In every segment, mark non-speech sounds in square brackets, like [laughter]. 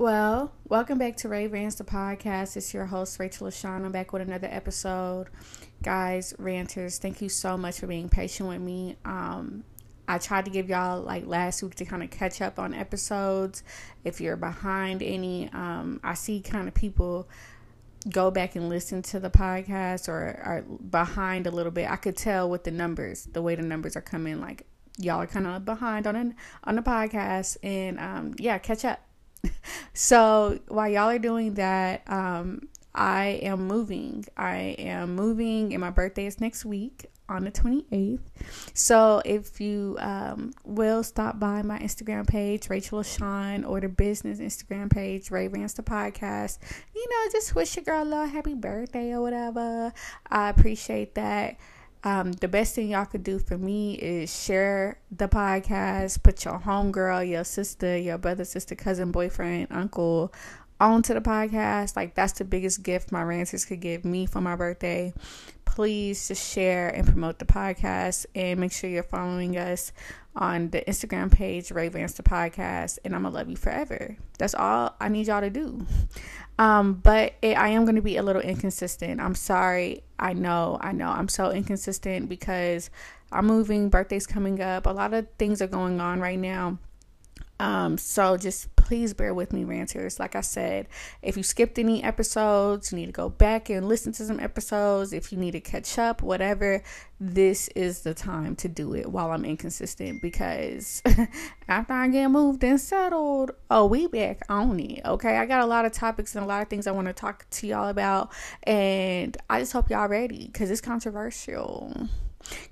Well, welcome back to Rae Rantz the podcast. It's your host Raechel LaShawn. I'm back with another episode. Guys, ranters, thank you so much for being patient with me. Um, I tried to give y'all like last week to kind of catch up on episodes. If you're behind any, um, I see kind of people go back and listen to the podcast or are behind a little bit. I could tell with the numbers, the way the numbers are coming, like y'all are kind of behind on an, on the podcast, and um, yeah, catch up so while y'all are doing that, um, I am moving. I am moving, and my birthday is next week on the 28th. So if you um, will stop by my Instagram page, Rachel Sean, or the business Instagram page, Rae Rantz the podcast, you know, just wish your girl a little happy birthday or whatever. I appreciate that. Um, the best thing y'all could do for me is share the podcast, put your homegirl, your sister, your brother, sister, cousin, boyfriend, uncle onto the podcast. Like that's the biggest gift my ranters could give me for my birthday. Please just share and promote the podcast and make sure you're following us on the Instagram page, Rae Rantz the podcast, and I'm gonna love you forever. That's all I need y'all to do. Um, but it, I am gonna be a little inconsistent. I'm sorry. I know, I know. I'm so inconsistent because I'm moving, birthday's coming up. A lot of things are going on right now. Um, so just please bear with me, ranters. Like I said, if you skipped any episodes, you need to go back and listen to some episodes. If you need to catch up, whatever, this is the time to do it while I'm inconsistent because [laughs] after I get moved and settled, oh, we back on it. Okay. I got a lot of topics and a lot of things I want to talk to y'all about. And I just hope y'all ready because it's controversial.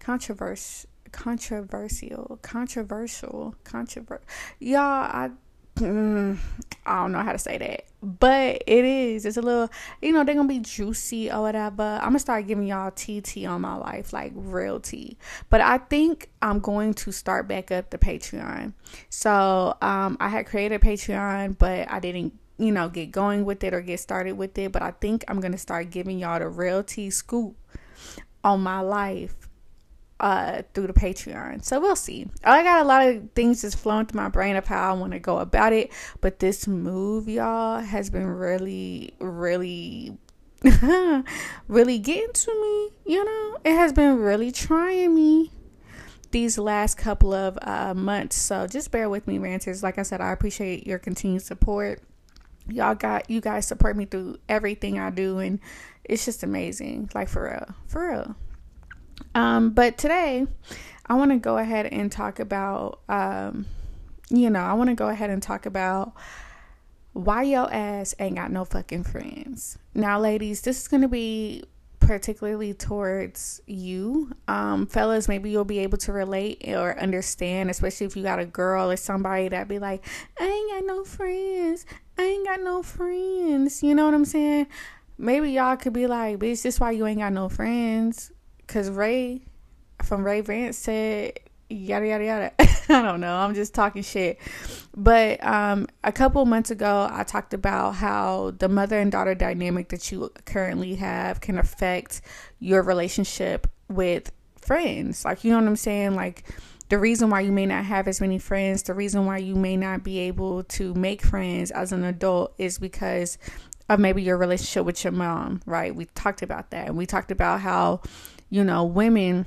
Controversial controversial, controversial, controversial. Y'all, I mm, I don't know how to say that, but it is. It's a little, you know, they're gonna be juicy or whatever. I'm gonna start giving y'all TT on my life, like real tea. But I think I'm going to start back up the Patreon. So um, I had created Patreon, but I didn't you know get going with it or get started with it but i think i'm gonna start giving y'all the real tea scoop on my life uh through the Patreon. So we'll see. I got a lot of things just flowing through my brain of how I want to go about it. But this move, y'all, has been really, really [laughs] really getting to me, you know? It has been really trying me these last couple of uh, months. So just bear with me, ranters. Like I said, I appreciate your continued support. Y'all got you guys support me through everything I do and it's just amazing. Like for real. For real. Um, but today, I want to go ahead and talk about, um, you know, I want to go ahead and talk about why your ass ain't got no fucking friends. Now, ladies, this is going to be particularly towards you. Um, fellas, maybe you'll be able to relate or understand, especially if you got a girl or somebody that be like, I ain't got no friends. I ain't got no friends. You know what I'm saying? Maybe y'all could be like, bitch, this why you ain't got no friends. Cause Rae from Rae Rantz said yada yada yada. [laughs] I don't know. I'm just talking shit. But um, a couple months ago, I talked about how the mother and daughter dynamic that you currently have can affect your relationship with friends. Like, you know what I'm saying? Like, the reason why you may not have as many friends, the reason why you may not be able to make friends as an adult is because of maybe your relationship with your mom, right? We talked about that. And we talked about how you know, women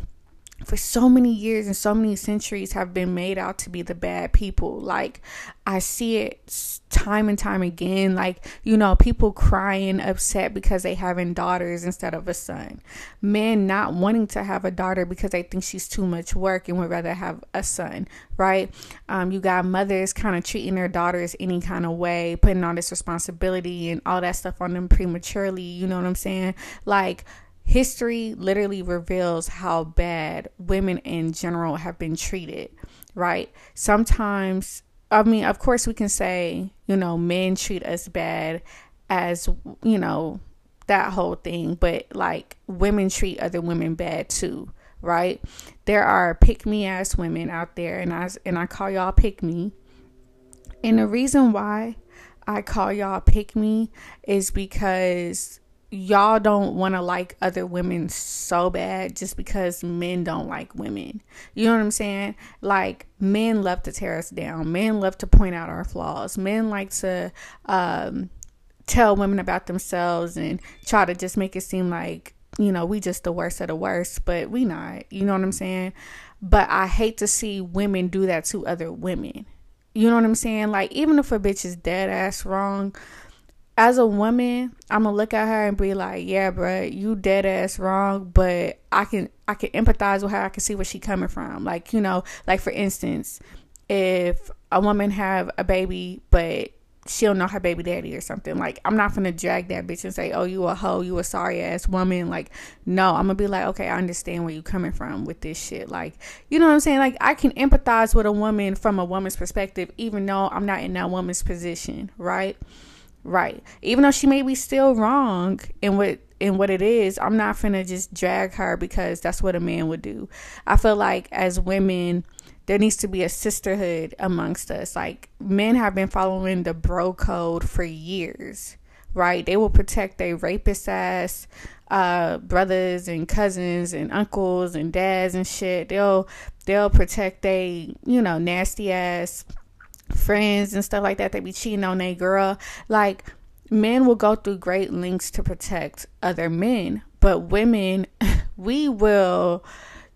for so many years and so many centuries have been made out to be the bad people. Like, I see it time and time again. Like, you know, people crying upset because they having daughters instead of a son. Men not wanting to have a daughter because they think she's too much work and would rather have a son, right? Um, you got mothers kind of treating their daughters any kind of way, putting all this responsibility and all that stuff on them prematurely. You know what I'm saying? Like, history literally reveals how bad women in general have been treated, right? Sometimes, I mean, of course, we can say, you know, men treat us bad as, you know, that whole thing, but like women treat other women bad too, right? There are pick me ass women out there, and I, and I call y'all pick me. And the reason why I call y'all pick me is because y'all don't want to like other women so bad just because men don't like women. You know what I'm saying? Like men love to tear us down. Men love to point out our flaws. Men like to um, tell women about themselves and try to just make it seem like you know we just the worst of the worst, but we not. You know what I'm saying? But I hate to see women do that to other women. You know what I'm saying? Like even if a bitch is dead ass wrong as a woman, I'm gonna look at her and be like, "Yeah, bro, you dead ass wrong," but I can I can empathize with her. I can see where she coming from. Like you know, like for instance, if a woman have a baby, but she don't know her baby daddy or something. Like I'm not gonna drag that bitch and say, "Oh, you a hoe, you a sorry ass woman." Like, no, I'm gonna be like, "Okay, I understand where you coming from with this shit." Like, you know what I'm saying? Like, I can empathize with a woman from a woman's perspective, even though I'm not in that woman's position, right? Right. Even though she may be still wrong in what in what it is, I'm not finna just drag her because that's what a man would do. I feel like as women, there needs to be a sisterhood amongst us. Like men have been following the bro code for years, right? They will protect their rapist ass uh, brothers and cousins and uncles and dads and shit. They'll they'll protect they you know nasty ass friends and stuff like that, they be cheating on their girl. Like men will go through great lengths to protect other men, but women, [laughs] we will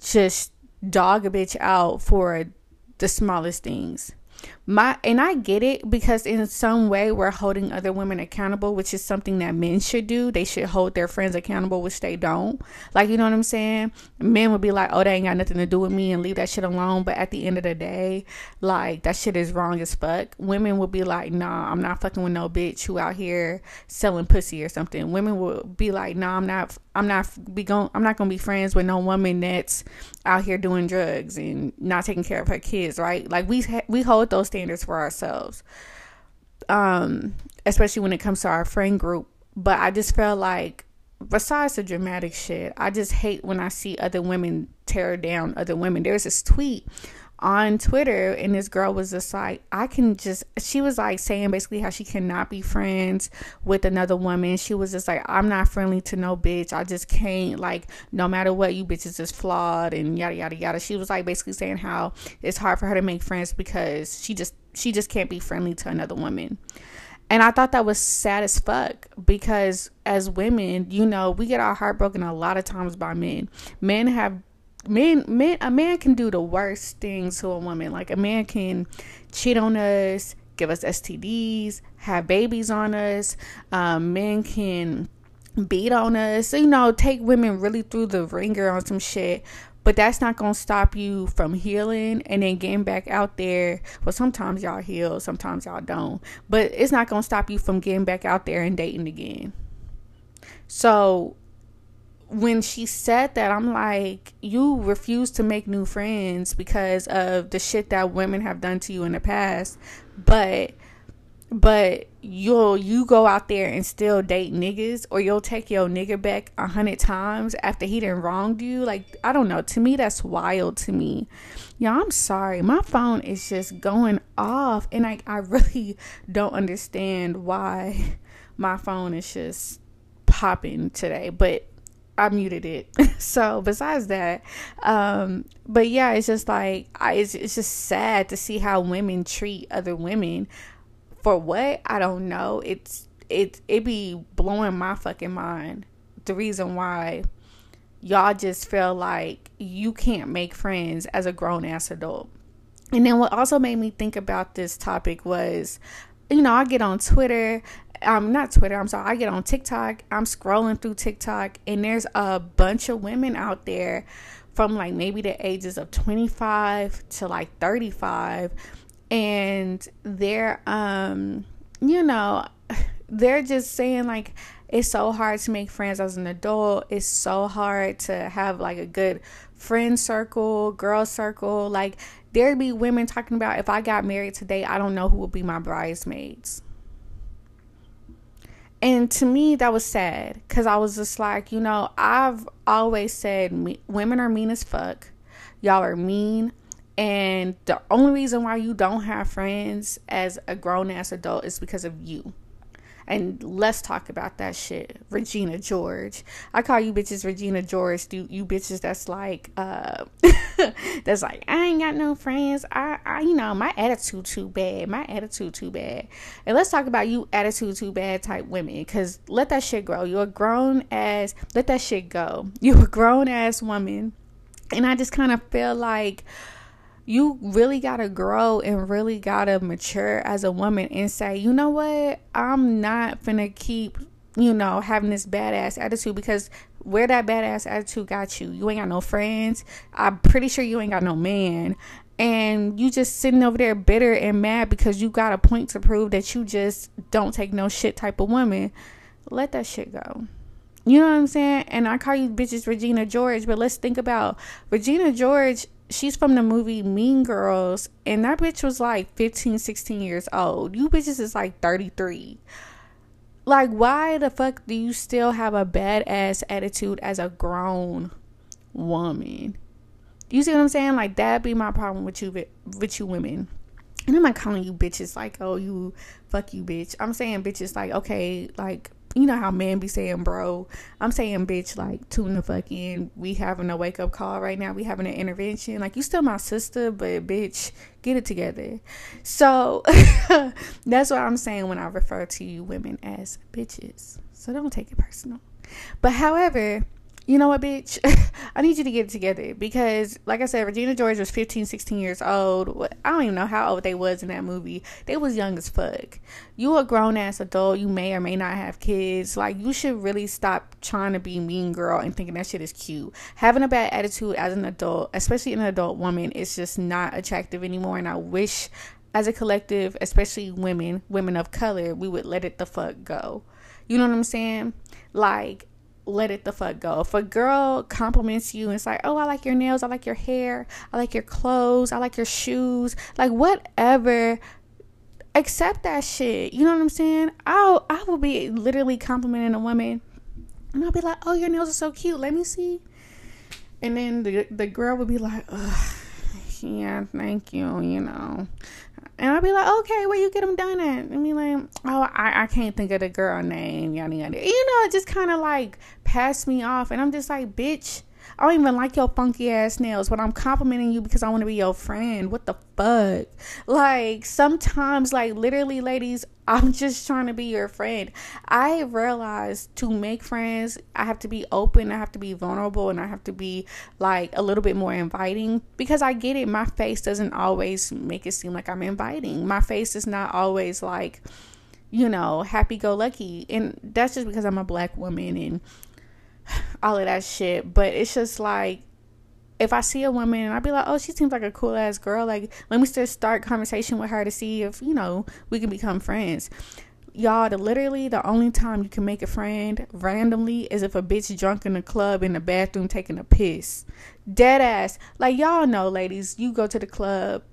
just dog a bitch out for the smallest things my and I get it because in some way we're holding other women accountable, which is something that men should do. They should hold their friends accountable, which they don't. Like you know what I'm saying? Men would be like, "Oh, they ain't got nothing to do with me," and leave that shit alone. But at the end of the day, like that shit is wrong as fuck. Women would be like, "Nah, I'm not fucking with no bitch who out here selling pussy or something." Women would be like, "Nah, I'm not. I'm not be going. I'm not gonna be friends with no woman that's out here doing drugs and not taking care of her kids." Right? Like we we hold those standards for ourselves. Um, especially when it comes to our friend group. But I just felt like besides the dramatic shit, I just hate when I see other women tear down other women. There's this tweet on Twitter, and this girl was just like, I can just, she was like saying basically how she cannot be friends with another woman. She was just like, I'm not friendly to no bitch. I just can't, like, no matter what, you bitches is flawed and yada, yada, yada. She was like basically saying how it's hard for her to make friends because she just, she just can't be friendly to another woman. And I thought that was sad as fuck because as women, you know, we get our heart broken a lot of times by men. Men have men men a man can do the worst things to a woman. Like a man can cheat on us, give us STDs, have babies on us. Um, men can beat on us, you know, take women really through the ringer on some shit. But that's not gonna stop you from healing and then getting back out there. Well, sometimes y'all heal, sometimes y'all don't. But it's not gonna stop you from getting back out there and dating again. So when she said that, I'm like, you refuse to make new friends because of the shit that women have done to you in the past, but but you'll you go out there and still date niggas or you'll take your nigga back a hundred times after he done wronged you. Like i don't know. To me that's wild to me. Yeah i'm sorry. My phone is just going off and like i really [laughs] don't understand why my phone is just popping today. But I muted it. [laughs] so besides that, um, but yeah, it's just like I, it's it's just sad to see how women treat other women. For what I don't know. It's it it be blowing my fucking mind. The reason why y'all just feel like you can't make friends as a grown ass adult. And then what also made me think about this topic was, you know, I get on Twitter um not Twitter, I'm sorry, I get on TikTok, I'm scrolling through TikTok and there's a bunch of women out there from like maybe the ages of 25 to like 35 and they're um you know [sighs] they're just saying like it's so hard to make friends as an adult. It's so hard to have like a good friend circle, girl circle. Like there'd be women talking about if I got married today, I don't know who would be my bridesmaids. And to me, that was sad because I was just like, you know, I've always said me, women are mean as fuck. Y'all are mean. And the only reason why you don't have friends as a grown ass adult is because of you. And let's talk about that shit. Regina George. I call you bitches Regina George. You, you bitches that's like, uh, [laughs] that's like, I ain't got no friends. I, I, you know, my attitude too bad. My attitude too bad. And let's talk about you attitude too bad type women. Cause let that shit grow. You're a grown ass, let that shit go. [laughs] You're a grown ass woman. And I just kind of feel like, you really got to grow and really got to mature as a woman and say, you know what? I'm not gonna keep, you know, having this badass attitude because where that badass attitude got you, you ain't got no friends. I'm pretty sure you ain't got no man. And you just sitting over there bitter and mad because you got a point to prove that you just don't take no shit type of woman. Let that shit go. You know what I'm saying? And I call you bitches Regina George, but let's think about Regina George she's from the movie Mean Girls, and that bitch was like 15, 16 years old. You bitches is like 33. Like, why the fuck do you still have a badass attitude as a grown woman? You see what I'm saying? Like, that be my problem with you, with you women. And I'm not calling you bitches like, oh, you fuck you, bitch. I'm saying bitches like, okay, like, you know how men be saying bro i'm saying bitch like tune the fuck in. We having a wake up call right now. We having an intervention. Like you still my sister but bitch get it together. So [laughs] that's what i'm saying when i refer to you women as bitches. So don't take it personal. But however you know what, bitch? [laughs] I need you to get it together because, like I said, Regina George was 15, 16 years old. I don't even know how old they was in that movie. They was young as fuck. You a grown ass adult. You may or may not have kids. Like, you should really stop trying to be mean girl and thinking that shit is cute. Having a bad attitude as an adult, especially an adult woman, is just not attractive anymore. And I wish, as a collective, especially women, women of color, we would let it the fuck go. You know what I'm saying? Like, let it the fuck go. If a girl compliments you and it's like, oh, I like your nails, I like your hair, I like your clothes, I like your shoes, like whatever, accept that shit. You know what I'm saying? I'll I will be literally complimenting a woman and I'll be like, oh, your nails are so cute. Let me see. And then the the girl would be like, yeah, thank you, you know. And I'll be like, okay, where you get them done at? And be like, oh, I, I can't think of the girl name, yada yada. You know, it just kind of like passed me off, and I'm just like, bitch, I don't even like your funky ass nails, but I'm complimenting you because I want to be your friend. What the fuck? Like, sometimes, like, literally, ladies, [laughs] I'm just trying to be your friend. I realize to make friends, I have to be open, I have to be vulnerable, and I have to be, like, a little bit more inviting because I get it. My face doesn't always make it seem like I'm inviting, my face is not always like, you know, happy go lucky. And that's just because I'm a black woman and all of that shit. But it's just like if I see a woman and I'd be like, oh, she seems like a cool ass girl. Like, let me just start conversation with her to see if, you know, we can become friends. Y'all, the literally the only time you can make a friend randomly is if a bitch drunk in the club in the bathroom taking a piss. Dead ass. Like y'all know, ladies, you go to the club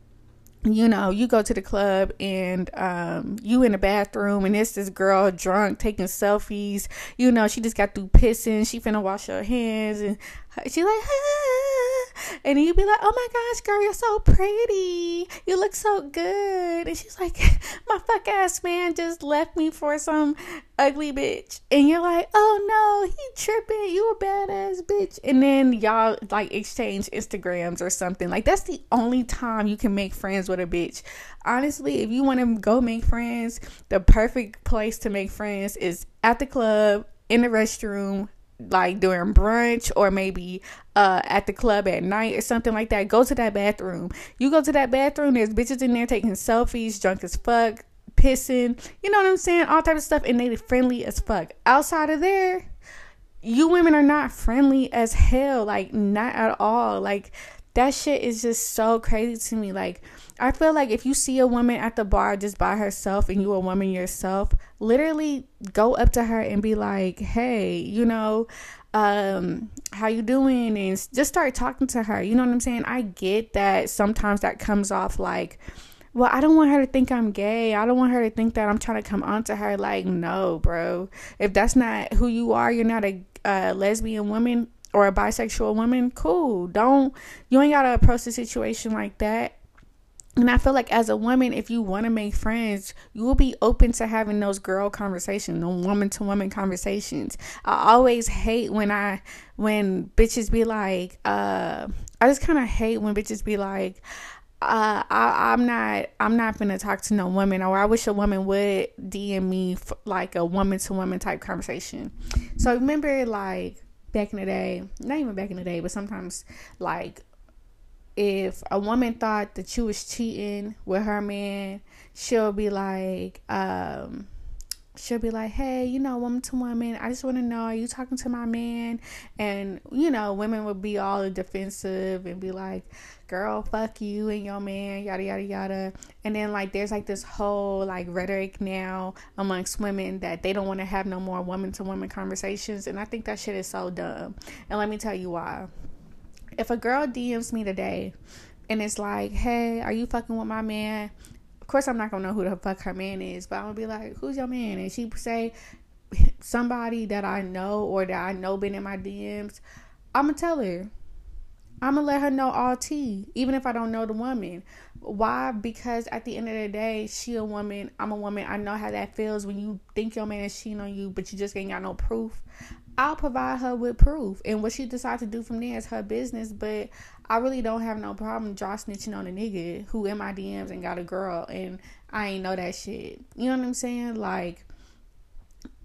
you know, you go to the club and um, you in the bathroom and it's this girl drunk taking selfies. You know, she just got through pissing. She finna wash her hands and she like, ah. and he'd be like, oh my gosh, girl, you're so pretty. You look so good. And she's like, [laughs] my fuck ass man just left me for some ugly bitch. And you're like, oh no, he tripping. You a badass bitch. And then y'all like exchange Instagrams or something. Like that's the only time you can make friends with a bitch. Honestly, if you want to go make friends, the perfect place to make friends is at the club, in the restroom, like during brunch or maybe uh at the club at night or something like that, go to that bathroom. You go to that bathroom, there's bitches in there taking selfies, drunk as fuck, pissing, you know what I'm saying? All type of stuff, and they friendly as fuck. Outside of there, you women are not friendly as hell, like not at all. Like that shit is just so crazy to me. Like I feel like if you see a woman at the bar just by herself and you a woman yourself, literally go up to her and be like, "Hey, you know, um how you doing?" and just start talking to her. You know what I'm saying? I get that sometimes that comes off like well, I don't want her to think I'm gay. I don't want her to think that I'm trying to come on to her. Like, no, bro. If that's not who you are, you're not a uh, lesbian woman or a bisexual woman, cool. Don't, you ain't got to approach the situation like that and I feel like as a woman, if you want to make friends, you will be open to having those girl conversations, the woman to woman conversations. I always hate when I when bitches be like, uh, I just kind of hate when bitches be like, uh, I, I'm not I'm not gonna talk to no woman, or I wish a woman would DM me for, like a woman to woman type conversation. So I remember, like back in the day, not even back in the day, but sometimes like if a woman thought that you was cheating with her man, she'll be like, um, she'll be like, hey, you know, woman to woman, I just want to know, are you talking to my man? And, you know, women would be all defensive and be like, girl, fuck you and your man, yada, yada, yada. And then, like, there's like this whole, like, rhetoric now amongst women that they don't want to have no more woman to woman conversations. And I think that shit is so dumb. And let me tell you why if a girl DMs me today and it's like, hey, are you fucking with my man? Of course, I'm not gonna know who the fuck her man is, but I'm gonna be like, who's your man? And she say somebody that I know or that I know been in my DMs, I'm gonna tell her. I'm gonna let her know all tea, even if I don't know the woman. Why? Because at the end of the day, she a woman, I'm a woman. I know how that feels when you think your man is cheating on you, but you just ain't got no proof. I'll provide her with proof. And what she decides to do from there is her business. But I really don't have no problem draw snitching on a nigga who in my DMs and got a girl and I ain't know that shit. You know what I'm saying? Like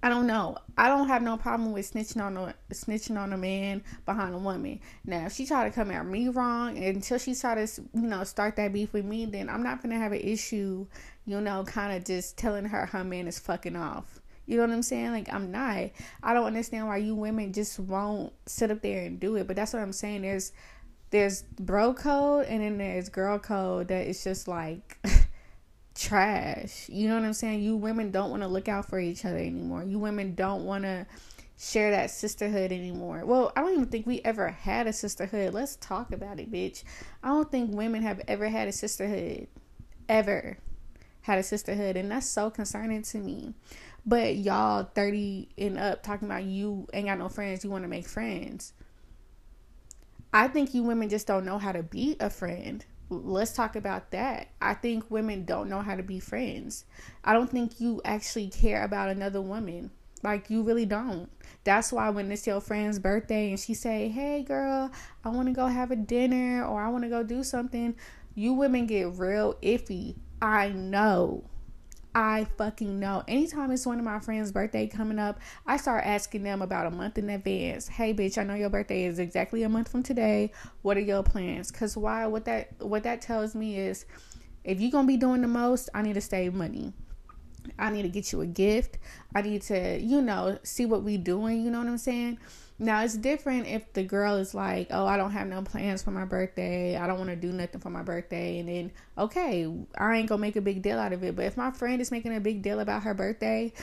I don't know. I don't have no problem with snitching on a snitching on a man behind a woman. Now, if she try to come at me wrong until she try to, you know, start that beef with me, then I'm not gonna have an issue, you know, kind of just telling her her man is fucking off. You know what I'm saying? Like I'm not. I don't understand why you women just won't sit up there and do it. But that's what I'm saying. There's there's bro code and then there's girl code that is just like [laughs] trash. You know what I'm saying? You women don't want to look out for each other anymore. You women don't want to share that sisterhood anymore. Well, I don't even think we ever had a sisterhood. Let's talk about it, bitch. I don't think women have ever had a sisterhood. Ever had a sisterhood. And that's so concerning to me. But y'all 30 and up talking about you ain't got no friends, you want to make friends. I think you women just don't know how to be a friend. Let's talk about that. I think women don't know how to be friends. I don't think you actually care about another woman. Like you really don't. That's why when it's your friend's birthday and she say, "Hey girl, I want to go have a dinner or I want to go do something," you women get real iffy. I know. I fucking know. Anytime it's one of my friends' birthday coming up, I start asking them about a month in advance. Hey, bitch, I know your birthday is exactly a month from today. What are your plans? Cause why? What that what that tells me is, if you're gonna be doing the most, I need to save money. I need to get you a gift. I need to, you know, see what we doing. You know what I'm saying? Now it's different if the girl is like, "Oh, I don't have no plans for my birthday. I don't want to do nothing for my birthday." And then, okay, I ain't going to make a big deal out of it. But if my friend is making a big deal about her birthday,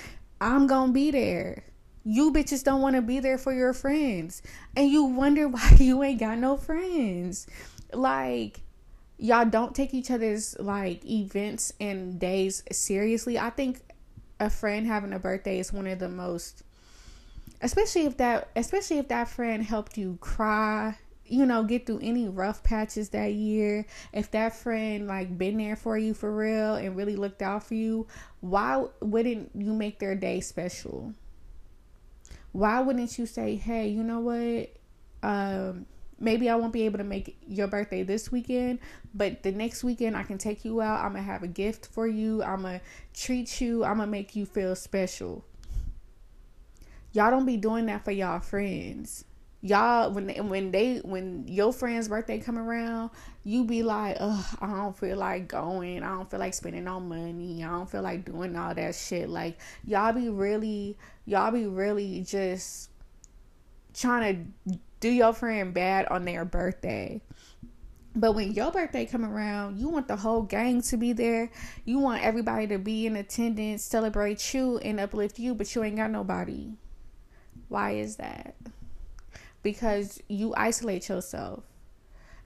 I'm going to be there. You bitches don't want to be there for your friends. And you wonder [laughs] why you ain't got no friends. Like y'all don't take each other's like events and days seriously. I think a friend having a birthday is one of the most especially if that especially if that friend helped you cry you know get through any rough patches that year. If that friend like been there for you for real and really looked out for you why wouldn't you make their day special? Why wouldn't you say hey you know what? Um maybe I won't be able to make your birthday this weekend, but the next weekend I can take you out. I'm gonna have a gift for you. I'm gonna treat you. I'm gonna make you feel special y'all don't be doing that for y'all friends y'all when they, when they when your friend's birthday come around you be like ugh i don't feel like going i don't feel like spending no money i don't feel like doing all that shit like y'all be really y'all be really just trying to do your friend bad on their birthday but when your birthday come around, you want the whole gang to be there. You want everybody to be in attendance, celebrate you, and uplift you, but you ain't got nobody. Why is that? Because you isolate yourself.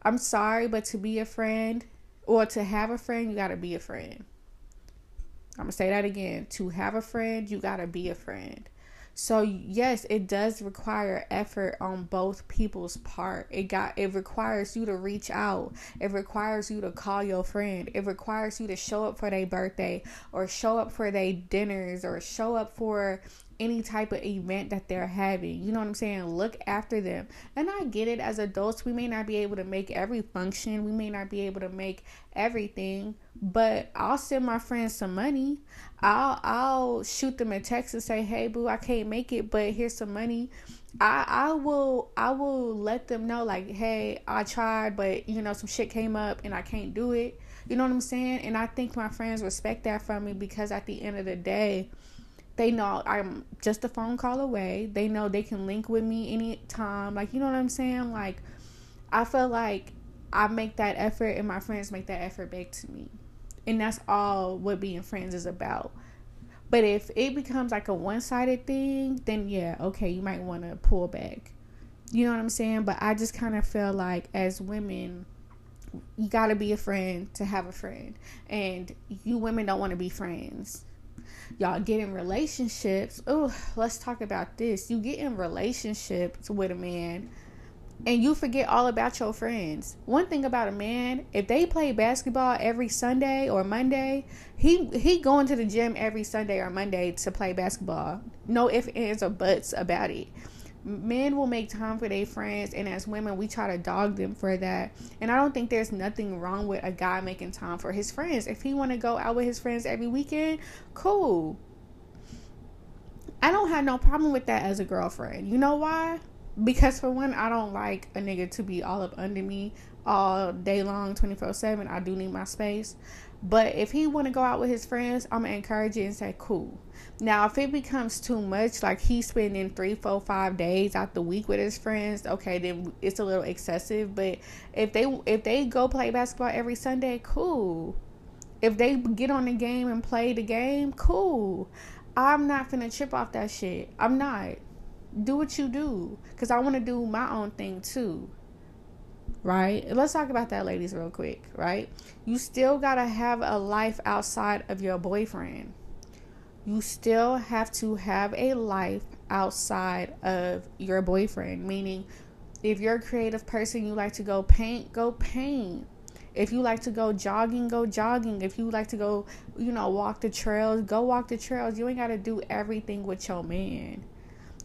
I'm sorry, but to be a friend or to have a friend, you got to be a friend. I'm going to say that again. To have a friend, you got to be a friend. So yes, it does require effort on both people's part. It got it requires you to reach out. It requires you to call your friend. It requires you to show up for their birthday or show up for their dinners or show up for any type of event that they're having. You know what I'm saying? Look after them. And I get it as adults, we may not be able to make every function, we may not be able to make everything, but I'll send my friends some money. I'll I'll shoot them a text and say, "Hey boo, I can't make it, but here's some money." I I will I will let them know like, "Hey, I tried, but you know some shit came up and I can't do it." You know what I'm saying? And I think my friends respect that from me because at the end of the day, they know I'm just a phone call away. They know they can link with me anytime. Like, you know what I'm saying? Like, I feel like I make that effort and my friends make that effort back to me. And that's all what being friends is about. But if it becomes like a one sided thing, then yeah, okay, you might want to pull back. You know what I'm saying? But I just kind of feel like as women, you got to be a friend to have a friend. And you women don't want to be friends y'all get in relationships. Oh, let's talk about this. You get in relationships with a man and you forget all about your friends. One thing about a man, if they play basketball every Sunday or Monday, he he going to the gym every Sunday or Monday to play basketball. No ifs, ands, or buts about it men will make time for their friends and as women we try to dog them for that. And i don't think there's nothing wrong with a guy making time for his friends. If he want to go out with his friends every weekend cool. I don't have no problem with that as a girlfriend. You know why? Because for one i don't like a nigga to be all up under me all day long 24 7 i do need my space. But if he want to go out with his friends i'm gonna encourage it and say cool now, if it becomes too much, like he's spending three, four, five days out the week with his friends, okay, then it's a little excessive. But if they if they go play basketball every Sunday, cool. If they get on the game and play the game, cool. I'm not finna chip off that shit. I'm not. Do what you do, cause I want to do my own thing too. Right? Let's talk about that, ladies, real quick. Right? You still gotta have a life outside of your boyfriend you still have to have a life outside of your boyfriend. Meaning, if you're a creative person, you like to go paint, go paint. If you like to go jogging, go jogging. If you like to go, you know, walk the trails, go walk the trails. You ain't got to do everything with your man.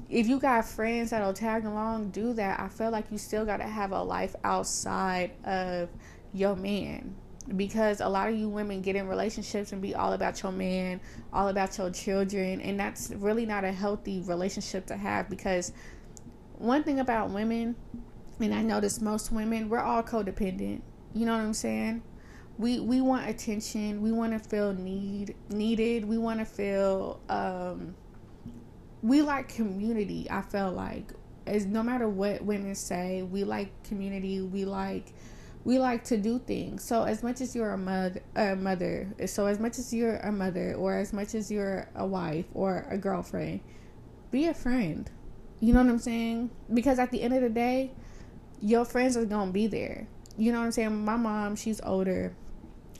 If you got friends that'll tag along, do that. I feel like you still got to have a life outside of your man because a lot of you women get in relationships and be all about your man, all about your children, and that's really not a healthy relationship to have because one thing about women, and I notice most women, we're all codependent. You know what I'm saying? We we want attention, we want to feel need needed, we want to feel um we like community, I feel like. As no matter what women say, we like community, we like we like to do things. So as much as you're a mother, a mother, so as much as you're a mother, or as much as you're a wife or a girlfriend, be a friend. You know what I'm saying? Because at the end of the day, your friends are gonna be there. You know what I'm saying? My mom, she's older,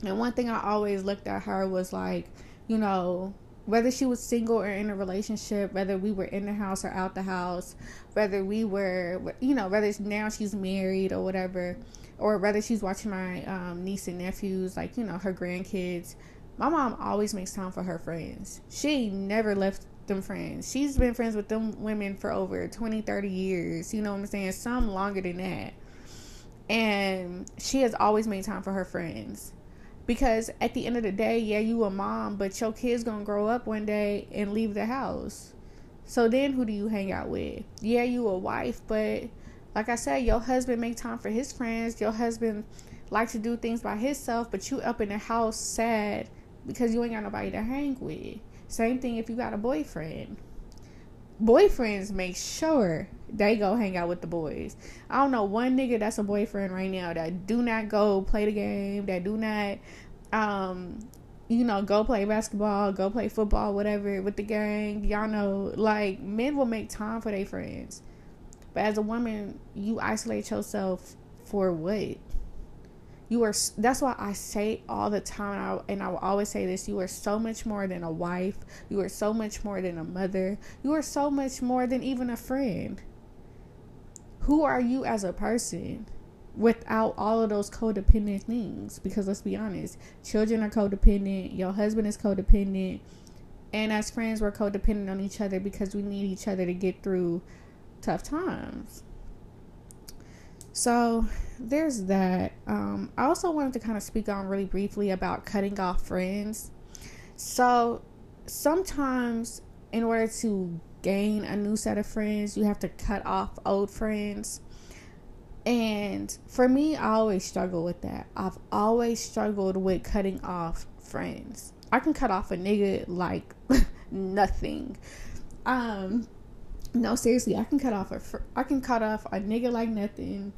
and one thing I always looked at her was like, you know, whether she was single or in a relationship, whether we were in the house or out the house, whether we were, you know, whether now she's married or whatever or rather she's watching my um, niece and nephews, like, you know, her grandkids, my mom always makes time for her friends. She never left them friends. She's been friends with them women for over 20, 30 years. You know what I'm saying? Some longer than that. And she has always made time for her friends. Because at the end of the day, yeah, you a mom, but your kid's gonna grow up one day and leave the house. So then who do you hang out with? Yeah, you a wife, but like I said, your husband make time for his friends. Your husband like to do things by himself, but you up in the house sad because you ain't got nobody to hang with. Same thing if you got a boyfriend. Boyfriends make sure they go hang out with the boys. I don't know one nigga that's a boyfriend right now that do not go play the game, that do not um you know, go play basketball, go play football, whatever with the gang. Y'all know, like men will make time for their friends. But as a woman, you isolate yourself for what? You are that's why I say all the time and I will always say this, you are so much more than a wife. You are so much more than a mother. You are so much more than even a friend. Who are you as a person? without all of those codependent things because let's be honest children are codependent your husband is codependent and as friends we're codependent on each other because we need each other to get through tough times so there's that um, i also wanted to kind of speak on really briefly about cutting off friends so sometimes in order to gain a new set of friends you have to cut off old friends and for me, I always struggle with that. I've always struggled with cutting off friends. I can cut off a nigga like [laughs] nothing. Um, no, seriously, I can cut off a fr- I can cut off a nigga like nothing.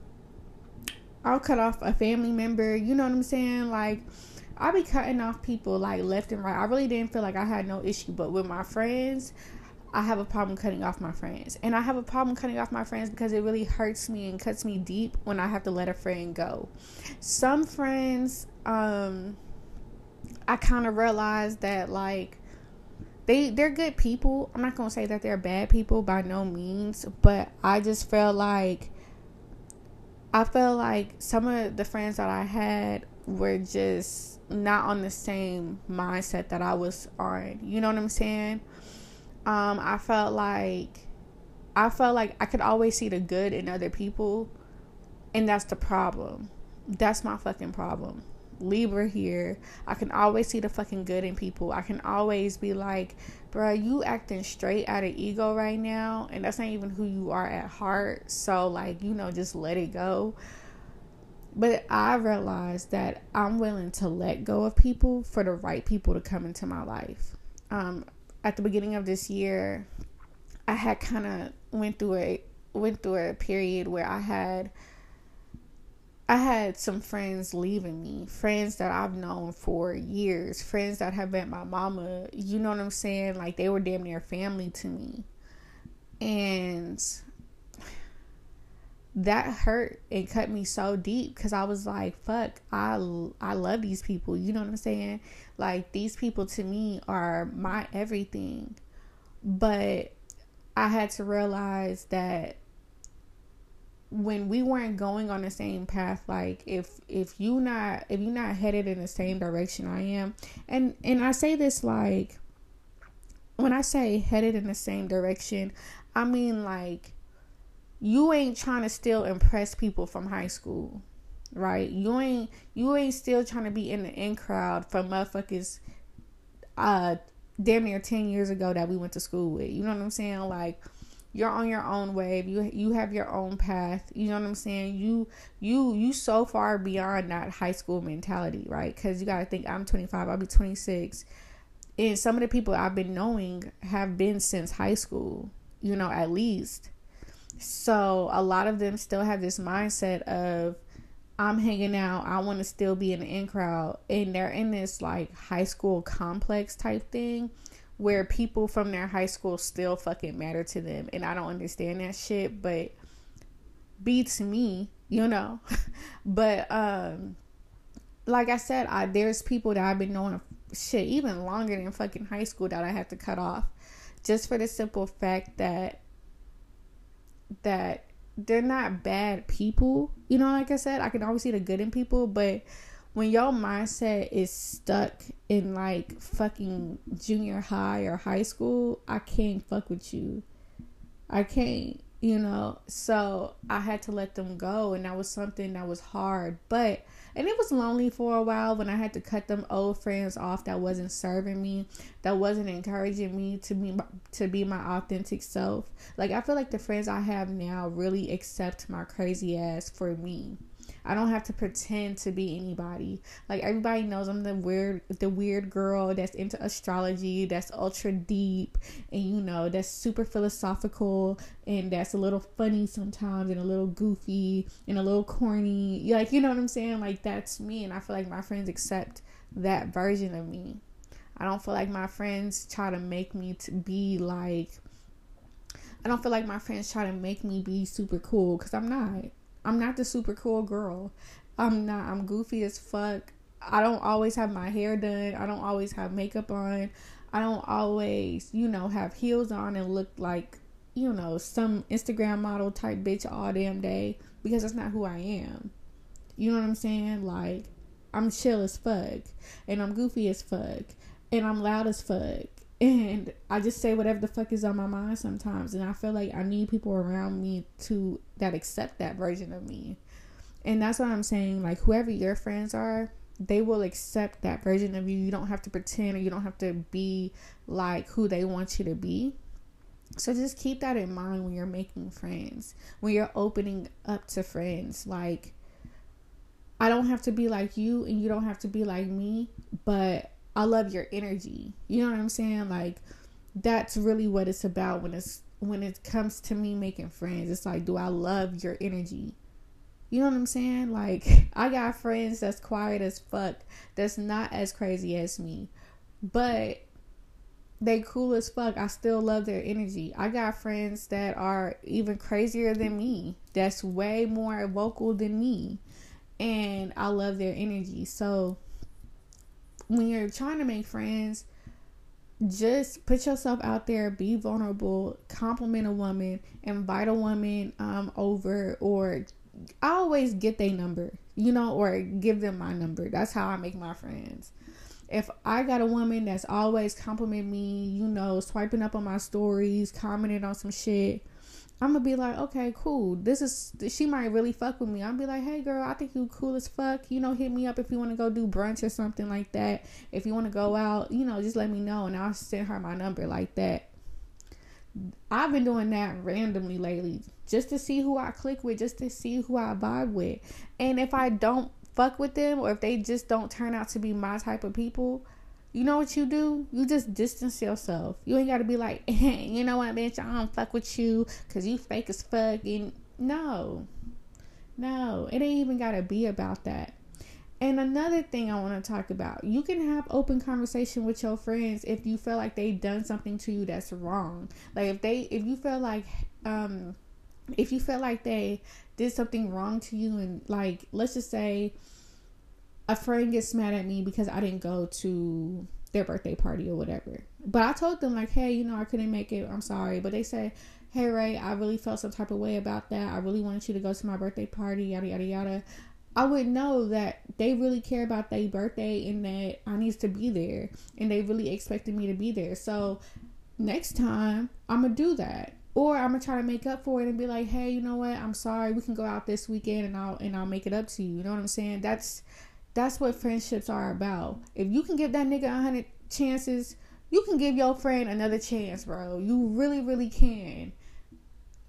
I'll cut off a family member. You know what I'm saying? Like, I'll be cutting off people like left and right. I really didn't feel like I had no issue, but with my friends, I have a problem cutting off my friends. And I have a problem cutting off my friends because it really hurts me and cuts me deep when I have to let a friend go. Some friends, um, I kind of realized that like they they're good people. I'm not gonna say that they're bad people by no means, but I just felt like I felt like some of the friends that I had were just not on the same mindset that I was on. You know what I'm saying? Um, I felt like I felt like I could always see the good in other people, and that's the problem. That's my fucking problem. Libra here. I can always see the fucking good in people. I can always be like, bro, you acting straight out of ego right now, and that's not even who you are at heart. So, like, you know, just let it go. But I realized that I'm willing to let go of people for the right people to come into my life. Um, at the beginning of this year, I had kind of went through a went through a period where I had I had some friends leaving me, friends that I've known for years, friends that have met my mama. You know what I'm saying? Like they were damn near family to me. And that hurt and cut me so deep because I was like, fuck, I, I love these people. You know what I'm saying? Like, these people to me are my everything. But I had to realize that when we weren't going on the same path like if if you not if you're not headed in the same direction I am and and I say this like when I say headed in the same direction I mean like you ain't trying to still impress people from high school, right? You ain't you ain't still trying to be in the in crowd for motherfuckers uh damn near 10 years ago that we went to school with. You know what I'm saying? Like you're on your own wave. You you have your own path. You know what I'm saying? You you you so far beyond that high school mentality, right? Cuz you got to think I'm 25, I'll be 26. And some of the people I've been knowing have been since high school, you know, at least. So a lot of them still have this mindset of I'm hanging out, I want to still be in the in crowd, and they're in this like high school complex type thing where people from their high school still fucking matter to them, and I don't understand that shit, but beats me, you know. [laughs] but um like I said, I there's people that I've been knowing shit even longer than fucking high school that I have to cut off just for the simple fact that that they're not bad people. You know, like I said, I can always see the good in people, but when your mindset is stuck in like fucking junior high or high school, I can't fuck with you. I can't, you know. So I had to let them go, and that was something that was hard, but and it was lonely for a while when I had to cut them old friends off that wasn't serving me, that wasn't encouraging me to be to be my authentic self. Like I feel like the friends I have now really accept my crazy ass for me. I don't have to pretend to be anybody. Like everybody knows I'm the weird the weird girl that's into astrology, that's ultra deep and you know, that's super philosophical and that's a little funny sometimes and a little goofy and a little corny. Like you know what I'm saying? Like that's me and I feel like my friends accept that version of me. I don't feel like my friends try to make me to be like I don't feel like my friends try to make me be super cool cuz I'm not. I'm not the super cool girl. I'm not. I'm goofy as fuck. I don't always have my hair done. I don't always have makeup on. I don't always, you know, have heels on and look like, you know, some Instagram model type bitch all damn day because that's not who I am. You know what I'm saying? Like, I'm chill as fuck and I'm goofy as fuck and I'm loud as fuck and I just say whatever the fuck is on my mind sometimes and I feel like I need people around me to that accept that version of me. And that's what I'm saying like whoever your friends are, they will accept that version of you. You don't have to pretend or you don't have to be like who they want you to be. So just keep that in mind when you're making friends, when you're opening up to friends. Like, I don't have to be like you and you don't have to be like me, but I love your energy. You know what I'm saying? Like, that's really what it's about when it's when it comes to me making friends. It's like, do I love your energy? You know what I'm saying? Like, [laughs] I got friends that's quiet as fuck, that's not as crazy as me, but they cool as fuck. I still love their energy. I got friends that are even crazier than me, that's way more vocal than me, and I love their energy. So, when you're trying to make friends, just put yourself out there, be vulnerable, compliment a woman, invite a woman um, over, or I always get their number, you know, or give them my number. That's how I make my friends. If I got a woman that's always compliment me, you know, swiping up on my stories, commenting on some shit, I'm gonna be like, okay, cool. This is she might really fuck with me. I'll be like, hey girl, I think you cool as fuck. You know, hit me up if you want to go do brunch or something like that. If you want to go out, you know, just let me know and I'll send her my number like that. I've been doing that randomly lately just to see who I click with, just to see who I vibe with. And if I don't fuck with them or if they just don't turn out to be my type of people, you know what you do? You just distance yourself. You ain't got to be like, hey, [laughs] you know what, bitch, I don't fuck with you because you fake as fuck. And no, no, it ain't even got to be about that. And another thing I want to talk about, you can have open conversation with your friends if you feel like they've done something to you that's wrong. Like if they if you feel like um if you feel like they did something wrong to you and like let's just say a friend gets mad at me because I didn't go to their birthday party or whatever. But I told them like, "Hey, you know, I couldn't make it. I'm sorry." But they say, "Hey, Rae, I really felt some type of way about that. I really wanted you to go to my birthday party, yada yada yada." I would know that they really care about their birthday and that I needs to be there and they really expected me to be there. So next time I'm gonna do that. Or I'm gonna try to make up for it and be like, hey, you know what? I'm sorry. We can go out this weekend and I'll and I'll make it up to you. You know what I'm saying? That's that's what friendships are about. If you can give that nigga a hundred chances, you can give your friend another chance, bro. You really, really can.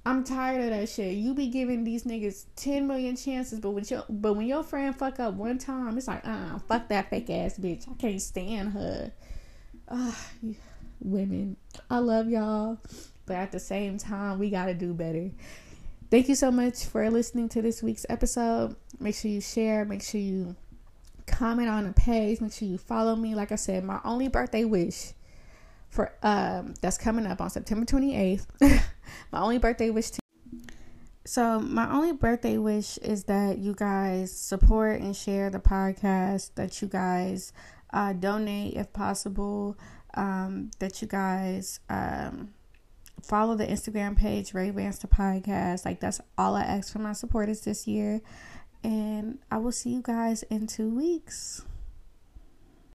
I'm tired of that shit. You be giving these niggas ten million chances, but when your but when your friend fuck up one time, it's like, uh, fuck that fake ass bitch. I can't stand her. Uh, women, I love y'all, but at the same time, we gotta do better. Thank you so much for listening to this week's episode. Make sure you share. Make sure you comment on the page. Make sure you follow me. Like I said, my only birthday wish for um that's coming up on September 28th. [laughs] my only birthday wish to so my only birthday wish is that you guys support and share the podcast, that you guys uh, donate if possible, um, that you guys um, follow the Instagram page Rae Rantz the podcast. Like that's all I ask for my supporters this year. And I will see you guys in two weeks.